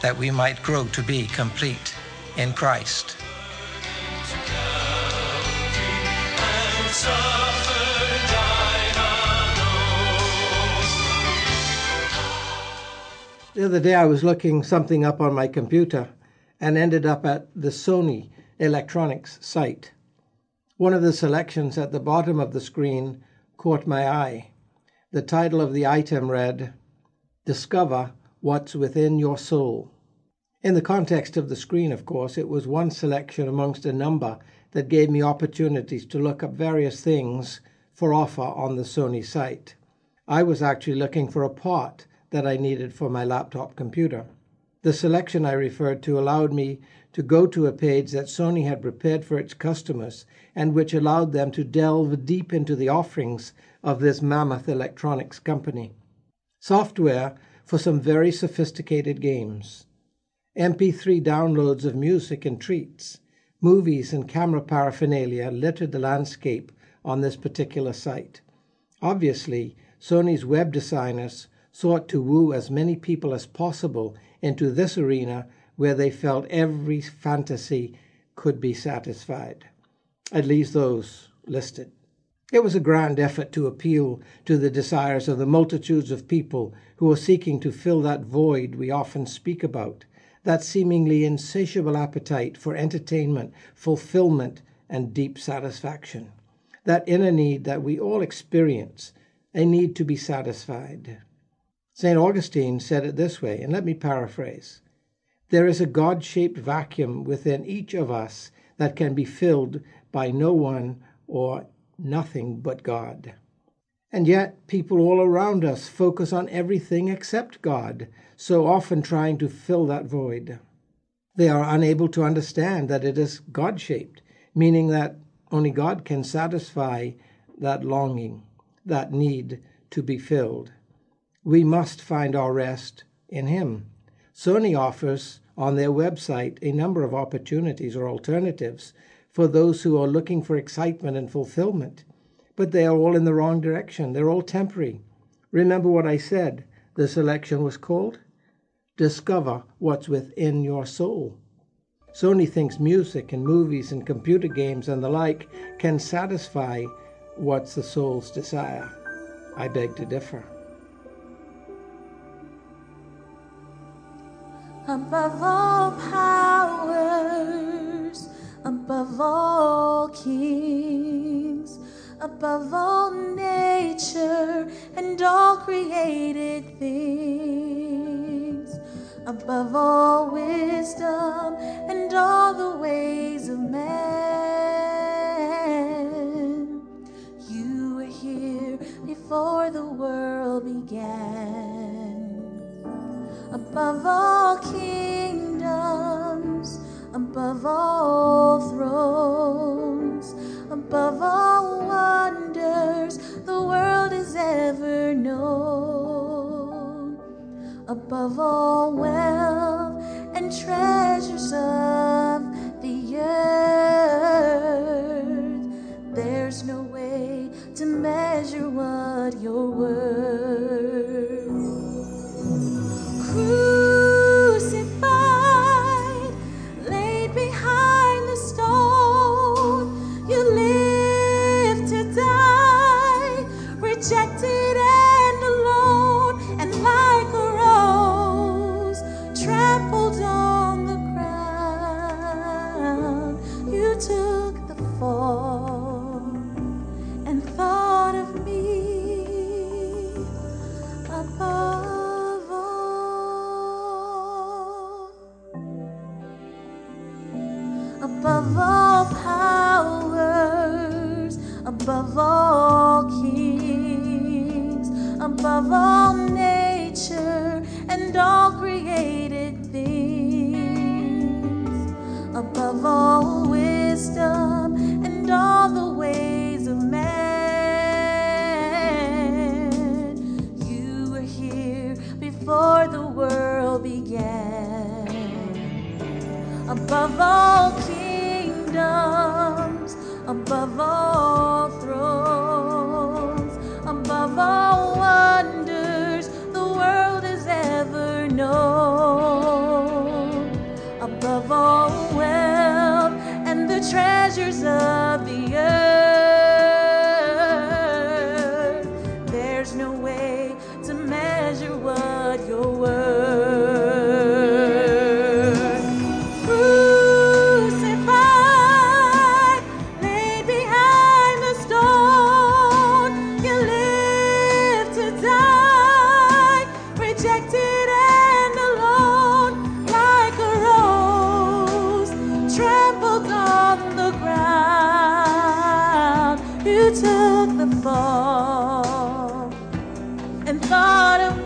that we might grow to be complete in Christ. The other day I was looking something up on my computer and ended up at the Sony Electronics site. One of the selections at the bottom of the screen caught my eye. The title of the item read, Discover What's Within Your Soul. In the context of the screen, of course, it was one selection amongst a number that gave me opportunities to look up various things for offer on the Sony site. I was actually looking for a part that I needed for my laptop computer. The selection I referred to allowed me to go to a page that Sony had prepared for its customers and which allowed them to delve deep into the offerings of this mammoth electronics company. Software for some very sophisticated games, MP3 downloads of music and treats, movies and camera paraphernalia littered the landscape on this particular site. Obviously, Sony's web designers sought to woo as many people as possible into this arena where they felt every fantasy could be satisfied, at least those listed. It was a grand effort to appeal to the desires of the multitudes of people who are seeking to fill that void we often speak about, that seemingly insatiable appetite for entertainment, fulfillment, and deep satisfaction, that inner need that we all experience, a need to be satisfied. St. Augustine said it this way, and let me paraphrase There is a God shaped vacuum within each of us that can be filled by no one or nothing but God. And yet, people all around us focus on everything except God, so often trying to fill that void. They are unable to understand that it is God shaped, meaning that only God can satisfy that longing, that need to be filled. We must find our rest in Him. Sony offers on their website a number of opportunities or alternatives for those who are looking for excitement and fulfillment. But they are all in the wrong direction. They're all temporary. Remember what I said the selection was called? Discover what's within your soul. Sony thinks music and movies and computer games and the like can satisfy what's the soul's desire. I beg to differ. Above all powers, above all kings, above all nature and all created things, above all wisdom and all the ways of man. You were here before the world began. Above all kingdoms, above all thrones, above all wonders the world has ever known, above all wealth and treasures of the earth, there's no way to measure what you're worth. Before the world began. Above all took the fall and thought of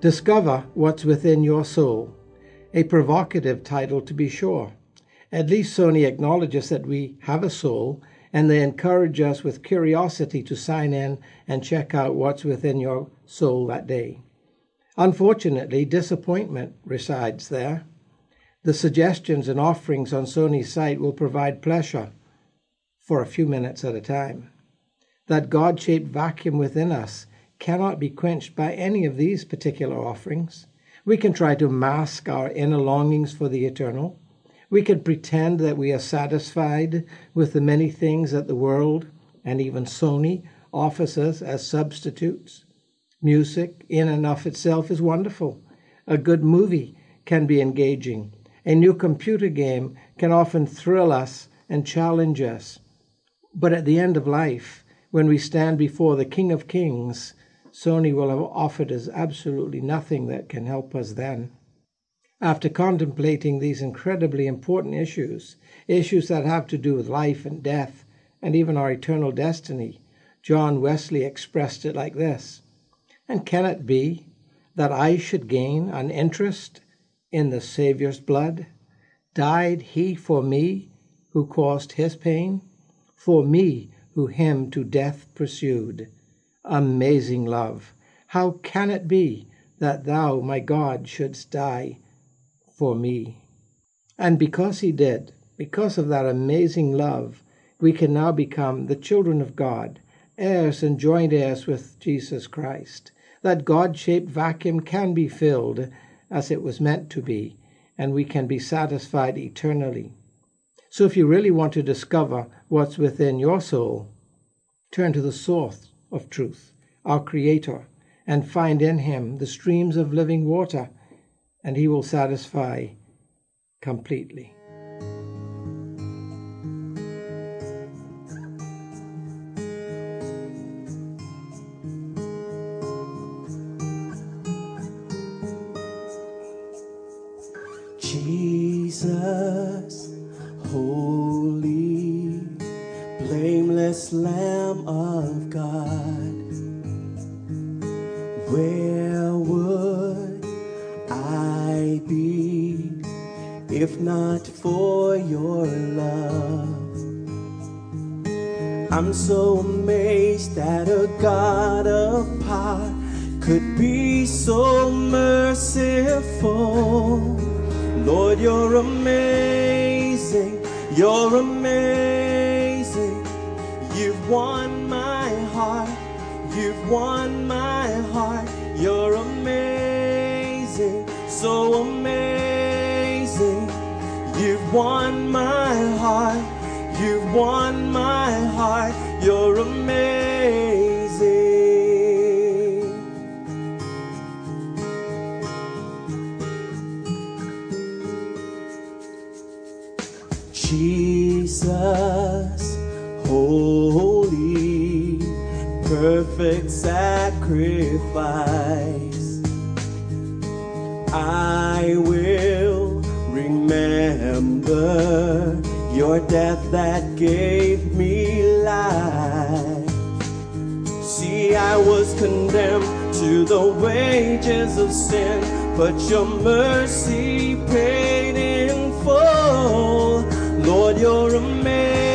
Discover what's within your soul. A provocative title, to be sure. At least Sony acknowledges that we have a soul, and they encourage us with curiosity to sign in and check out what's within your soul that day. Unfortunately, disappointment resides there. The suggestions and offerings on Sony's site will provide pleasure for a few minutes at a time. That God shaped vacuum within us cannot be quenched by any of these particular offerings. We can try to mask our inner longings for the eternal. We can pretend that we are satisfied with the many things that the world and even Sony offers us as substitutes. Music, in and of itself, is wonderful. A good movie can be engaging. A new computer game can often thrill us and challenge us. But at the end of life, when we stand before the King of Kings, Sony will have offered us absolutely nothing that can help us then. After contemplating these incredibly important issues, issues that have to do with life and death, and even our eternal destiny, John Wesley expressed it like this And can it be that I should gain an interest in the Saviour's blood? Died he for me who caused his pain? For me who him to death pursued? Amazing love! How can it be that thou, my God, shouldst die for me? And because he did, because of that amazing love, we can now become the children of God, heirs and joint heirs with Jesus Christ. That God shaped vacuum can be filled as it was meant to be, and we can be satisfied eternally. So, if you really want to discover what's within your soul, turn to the source of truth, our Creator, and find in Him the streams of living water, and He will satisfy completely. Be if not for your love? I'm so amazed that a God of power could be so merciful. Lord, you're amazing. You're amazing. You've won my heart. You've won my So amazing. You've won my heart. You've won my heart. You're amazing. Jesus, holy, perfect sacrifice. I will remember your death that gave me life. See, I was condemned to the wages of sin, but your mercy paid in full. Lord, you're amazing.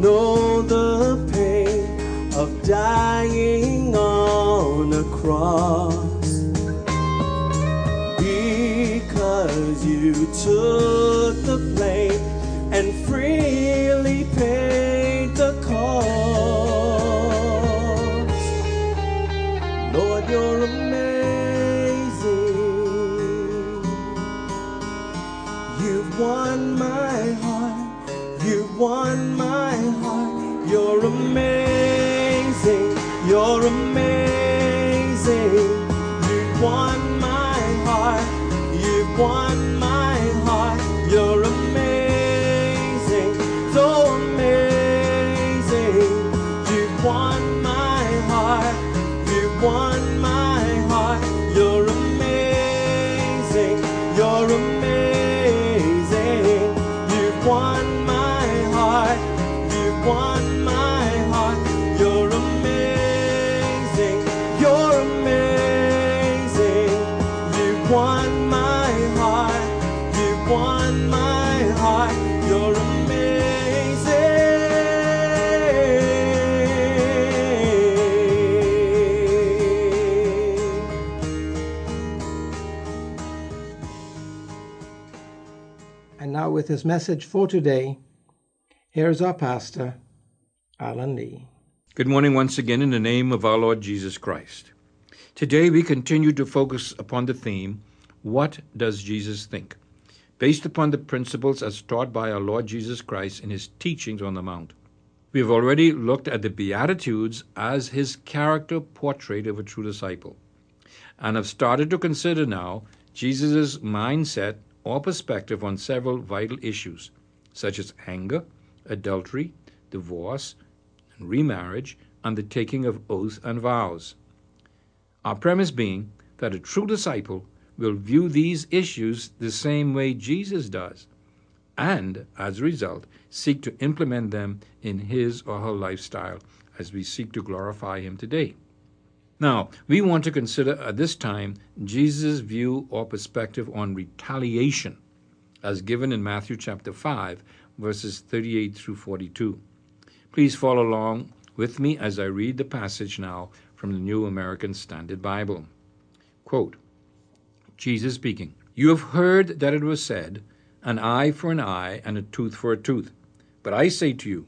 Know the pain of dying on a cross won my heart. You're amazing. You're amazing. You've won my heart. You've won my heart. You're amazing. And now, with his message for today, here's our pastor, Alan Lee. Good morning once again in the name of our Lord Jesus Christ. Today we continue to focus upon the theme, What Does Jesus Think? based upon the principles as taught by our Lord Jesus Christ in his teachings on the Mount. We have already looked at the Beatitudes as his character portrait of a true disciple, and have started to consider now Jesus' mindset or perspective on several vital issues, such as anger, adultery, divorce, and remarriage, and the taking of oaths and vows. Our premise being that a true disciple will view these issues the same way Jesus does, and as a result, seek to implement them in his or her lifestyle as we seek to glorify him today. Now, we want to consider at this time Jesus' view or perspective on retaliation, as given in Matthew chapter 5, verses 38 through 42. Please follow along with me as I read the passage now from the New American Standard Bible. Quote, Jesus speaking, You have heard that it was said, An eye for an eye and a tooth for a tooth. But I say to you,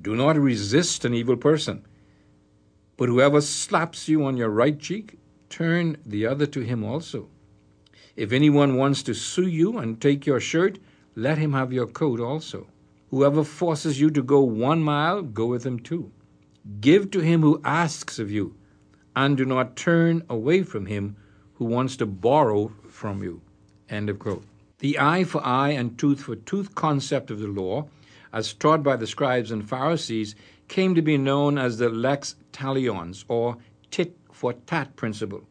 do not resist an evil person. But whoever slaps you on your right cheek, turn the other to him also. If anyone wants to sue you and take your shirt, let him have your coat also. Whoever forces you to go one mile, go with him two. Give to him who asks of you, and do not turn away from him who wants to borrow from you. End of quote. The eye for eye and tooth for tooth concept of the law as taught by the scribes and Pharisees, came to be known as the lex talionis, or tit for tat principle.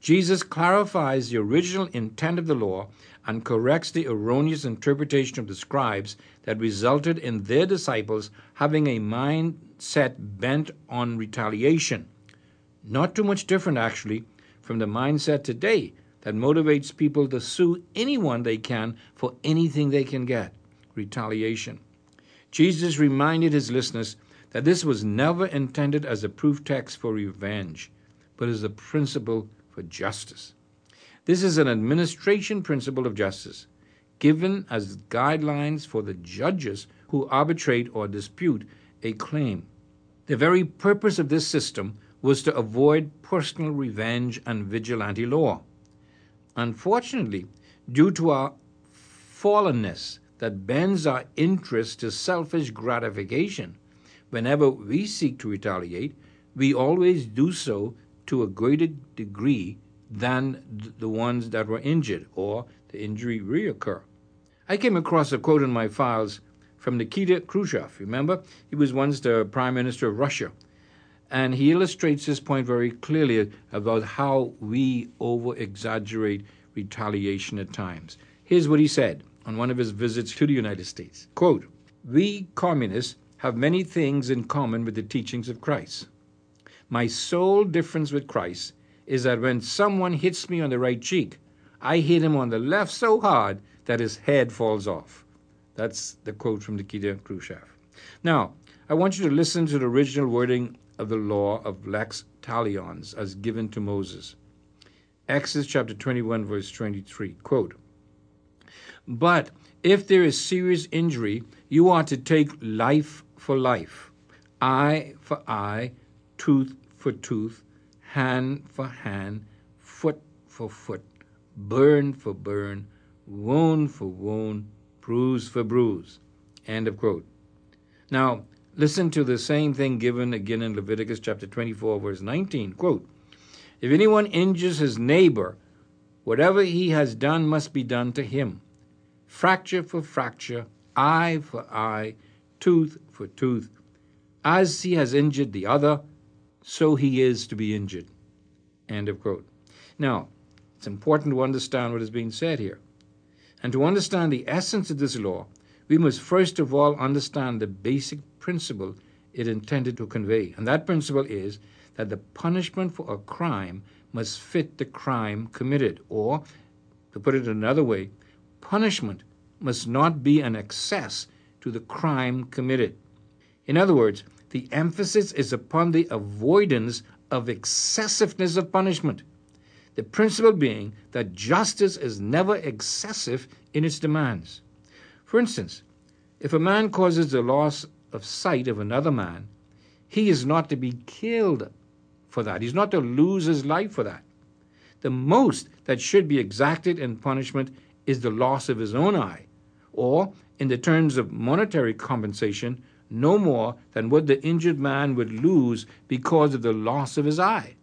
Jesus clarifies the original intent of the law and corrects the erroneous interpretation of the scribes that resulted in their disciples having a mindset bent on retaliation. Not too much different, actually, from the mindset today that motivates people to sue anyone they can for anything they can get retaliation. Jesus reminded his listeners that this was never intended as a proof text for revenge, but as a principle for justice. This is an administration principle of justice, given as guidelines for the judges who arbitrate or dispute a claim. The very purpose of this system was to avoid personal revenge and vigilante law. Unfortunately, due to our fallenness that bends our interest to selfish gratification, whenever we seek to retaliate, we always do so to a greater degree than the ones that were injured or the injury reoccur. I came across a quote in my files from Nikita Khrushchev. Remember, he was once the prime minister of Russia. And he illustrates this point very clearly about how we over exaggerate retaliation at times. Here's what he said on one of his visits to the United States Quote, We communists have many things in common with the teachings of Christ. My sole difference with Christ is that when someone hits me on the right cheek, I hit him on the left so hard that his head falls off. That's the quote from Nikita Khrushchev. Now, I want you to listen to the original wording of the law of lex talionis as given to Moses. Exodus chapter 21, verse 23. Quote, But if there is serious injury, you are to take life for life, eye for eye, tooth for tooth, hand for hand, foot for foot, burn for burn, wound for wound, bruise for bruise. End of quote. Now, listen to the same thing given again in Leviticus chapter 24, verse 19. Quote, If anyone injures his neighbor, whatever he has done must be done to him. Fracture for fracture, eye for eye, tooth for tooth. As he has injured the other, so he is to be injured. End of quote. Now, it's important to understand what is being said here. And to understand the essence of this law, we must first of all understand the basic principle it intended to convey. And that principle is that the punishment for a crime must fit the crime committed. Or, to put it another way, punishment must not be an excess to the crime committed. In other words, the emphasis is upon the avoidance of excessiveness of punishment. The principle being that justice is never excessive in its demands. For instance, if a man causes the loss of sight of another man, he is not to be killed for that. He's not to lose his life for that. The most that should be exacted in punishment is the loss of his own eye, or, in the terms of monetary compensation, no more than what the injured man would lose because of the loss of his eye.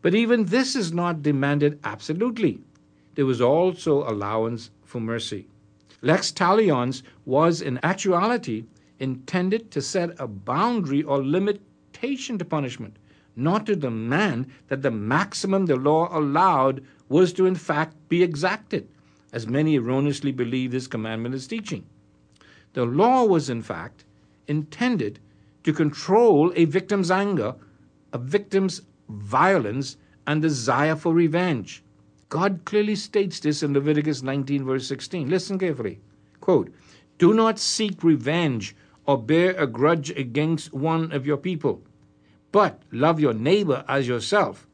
But even this is not demanded absolutely. There was also allowance for mercy. Lex talionis was in actuality intended to set a boundary or limitation to punishment, not to demand that the maximum the law allowed was to in fact be exacted, as many erroneously believe this commandment is teaching. The law was in fact intended to control a victim's anger, a victim's violence, and desire for revenge. God clearly states this in Leviticus 19, verse 16. Listen carefully. Quote, Do not seek revenge or bear a grudge against one of your people, but love your neighbor as yourself.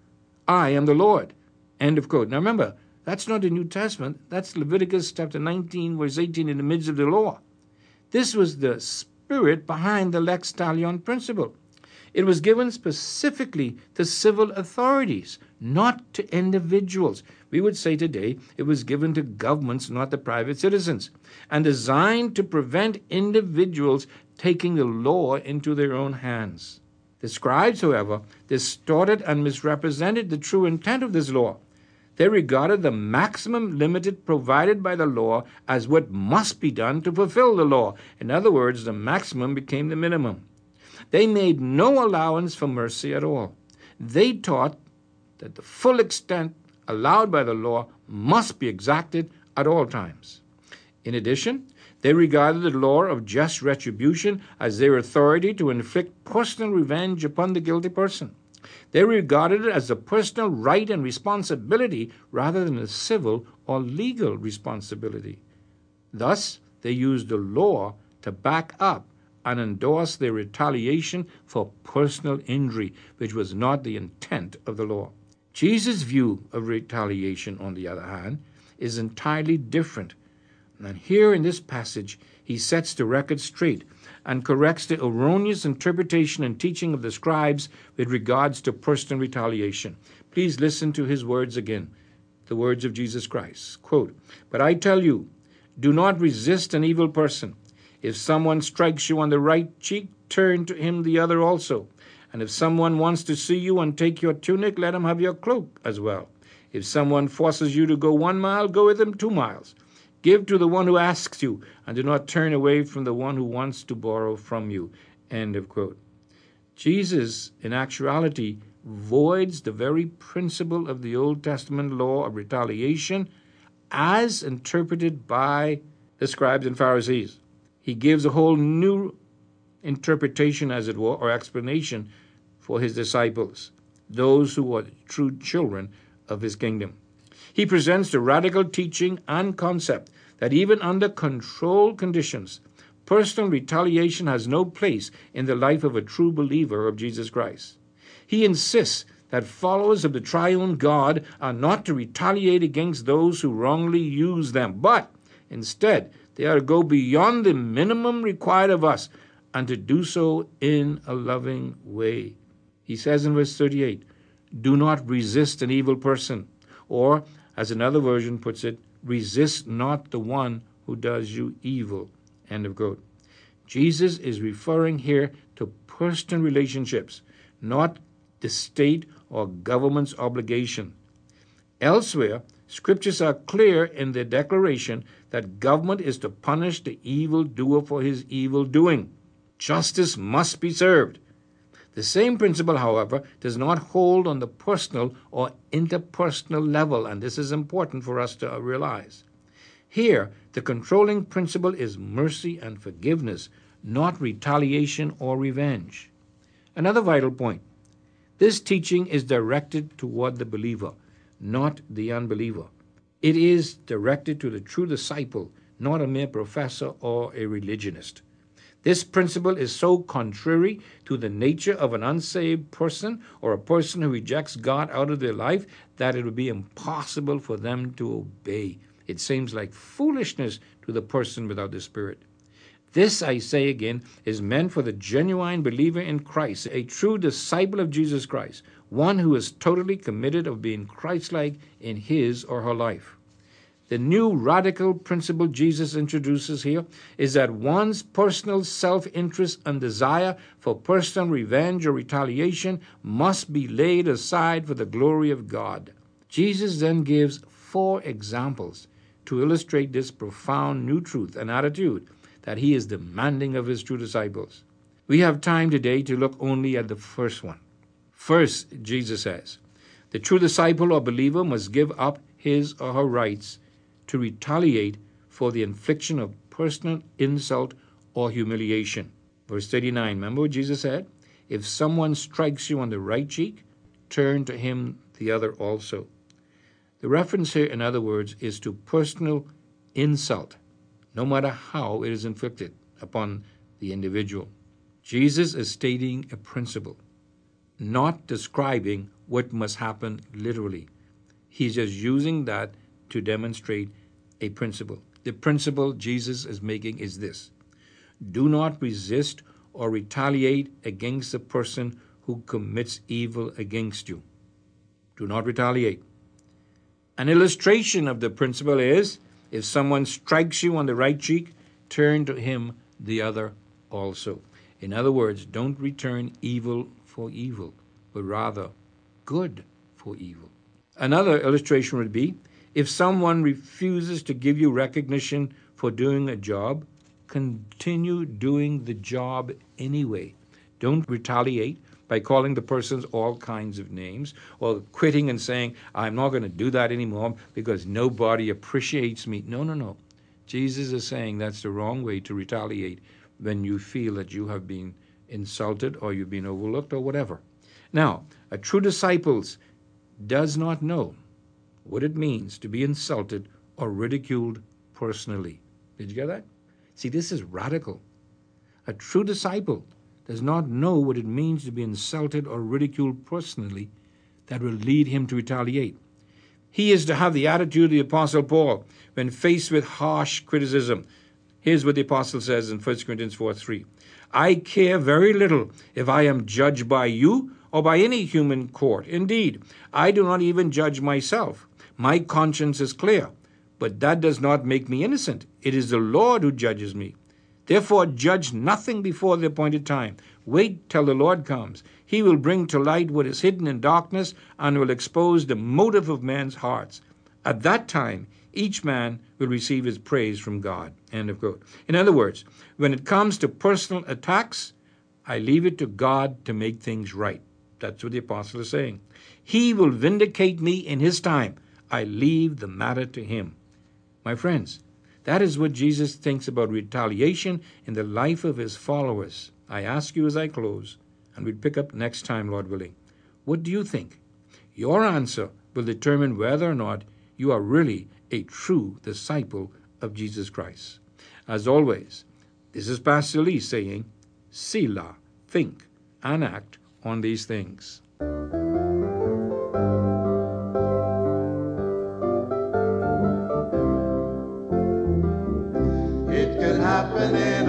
I am the Lord. End of quote. Now remember, that's not the New Testament. That's Leviticus chapter 19, verse 18, in the midst of the law. This was the spirit behind the lex talionis principle. It was given specifically to civil authorities, not to individuals. We would say today it was given to governments, not to private citizens, and designed to prevent individuals taking the law into their own hands. The scribes, however, distorted and misrepresented the true intent of this law. They regarded the maximum limit provided by the law as what must be done to fulfill the law. In other words, the maximum became the minimum. They made no allowance for mercy at all. They taught that the full extent allowed by the law must be exacted at all times. In addition, they regarded the law of just retribution as their authority to inflict personal revenge upon the guilty person. They regarded it as a personal right and responsibility rather than a civil or legal responsibility. Thus, they used the law to back up and endorse their retaliation for personal injury, which was not the intent of the law. Jesus' view of retaliation, on the other hand, is entirely different. And here in this passage, he sets the record straight and corrects the erroneous interpretation and teaching of the scribes with regards to personal retaliation. Please listen to his words again, the words of Jesus Christ. Quote, But I tell you, do not resist an evil person. If someone strikes you on the right cheek, turn to him the other also. And if someone wants to see you and take your tunic, let him have your cloak as well. If someone forces you to go one mile, go with him two miles. Give to the one who asks you, and do not turn away from the one who wants to borrow from you. End of quote. Jesus, in actuality, voids the very principle of the Old Testament law of retaliation as interpreted by the scribes and Pharisees. He gives a whole new interpretation, as it were, or explanation for his disciples, those who are true children of his kingdom. He presents the radical teaching and concept that even under controlled conditions, personal retaliation has no place in the life of a true believer of Jesus Christ. He insists that followers of the triune God are not to retaliate against those who wrongly use them, but instead they are to go beyond the minimum required of us and to do so in a loving way. He says in verse 38 Do not resist an evil person, or, as another version puts it, resist not the one who does you evil. End of quote. Jesus is referring here to personal relationships, not the state or government's obligation. Elsewhere, scriptures are clear in their declaration that government is to punish the evil doer for his evil doing. Justice must be served. The same principle, however, does not hold on the personal or interpersonal level, and this is important for us to realize. Here, the controlling principle is mercy and forgiveness, not retaliation or revenge. Another vital point this teaching is directed toward the believer, not the unbeliever. It is directed to the true disciple, not a mere professor or a religionist. This principle is so contrary to the nature of an unsaved person or a person who rejects God out of their life that it would be impossible for them to obey. It seems like foolishness to the person without the Spirit. This, I say again, is meant for the genuine believer in Christ, a true disciple of Jesus Christ, one who is totally committed of being Christ-like in his or her life. The new radical principle Jesus introduces here is that one's personal self interest and desire for personal revenge or retaliation must be laid aside for the glory of God. Jesus then gives four examples to illustrate this profound new truth and attitude that he is demanding of his true disciples. We have time today to look only at the first one. First, Jesus says, the true disciple or believer must give up his or her rights to retaliate for the infliction of personal insult or humiliation. Verse 39, remember what Jesus said? If someone strikes you on the right cheek, turn to him the other also. The reference here, in other words, is to personal insult, no matter how it is inflicted upon the individual. Jesus is stating a principle, not describing what must happen literally. He's just using that to demonstrate a principle. The principle Jesus is making is this do not resist or retaliate against the person who commits evil against you. Do not retaliate. An illustration of the principle is if someone strikes you on the right cheek, turn to him the other also. In other words, don't return evil for evil, but rather good for evil. Another illustration would be if someone refuses to give you recognition for doing a job, continue doing the job anyway. Don't retaliate by calling the persons all kinds of names or quitting and saying, I'm not going to do that anymore because nobody appreciates me. No, no, no. Jesus is saying that's the wrong way to retaliate when you feel that you have been insulted or you've been overlooked or whatever. Now, a true disciple does not know what it means to be insulted or ridiculed personally. Did you get that? See, this is radical. A true disciple does not know what it means to be insulted or ridiculed personally that will lead him to retaliate. He is to have the attitude of the Apostle Paul when faced with harsh criticism. Here's what the Apostle says in 1 Corinthians 4 3. I care very little if I am judged by you or by any human court. Indeed, I do not even judge myself. My conscience is clear, but that does not make me innocent. It is the Lord who judges me. Therefore, judge nothing before the appointed time. Wait till the Lord comes. He will bring to light what is hidden in darkness and will expose the motive of men's hearts. At that time, each man will receive his praise from God. End of quote. In other words, when it comes to personal attacks, I leave it to God to make things right. That's what the apostle is saying. He will vindicate me in his time. I leave the matter to him. My friends, that is what Jesus thinks about retaliation in the life of his followers. I ask you as I close, and we'll pick up next time, Lord willing. What do you think? Your answer will determine whether or not you are really a true disciple of Jesus Christ. As always, this is Pastor Lee saying, Selah, think and act on these things. Happen in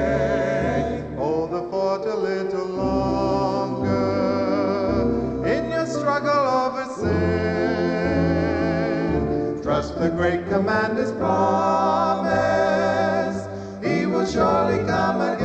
Trust the great commander's promise, he will surely come again.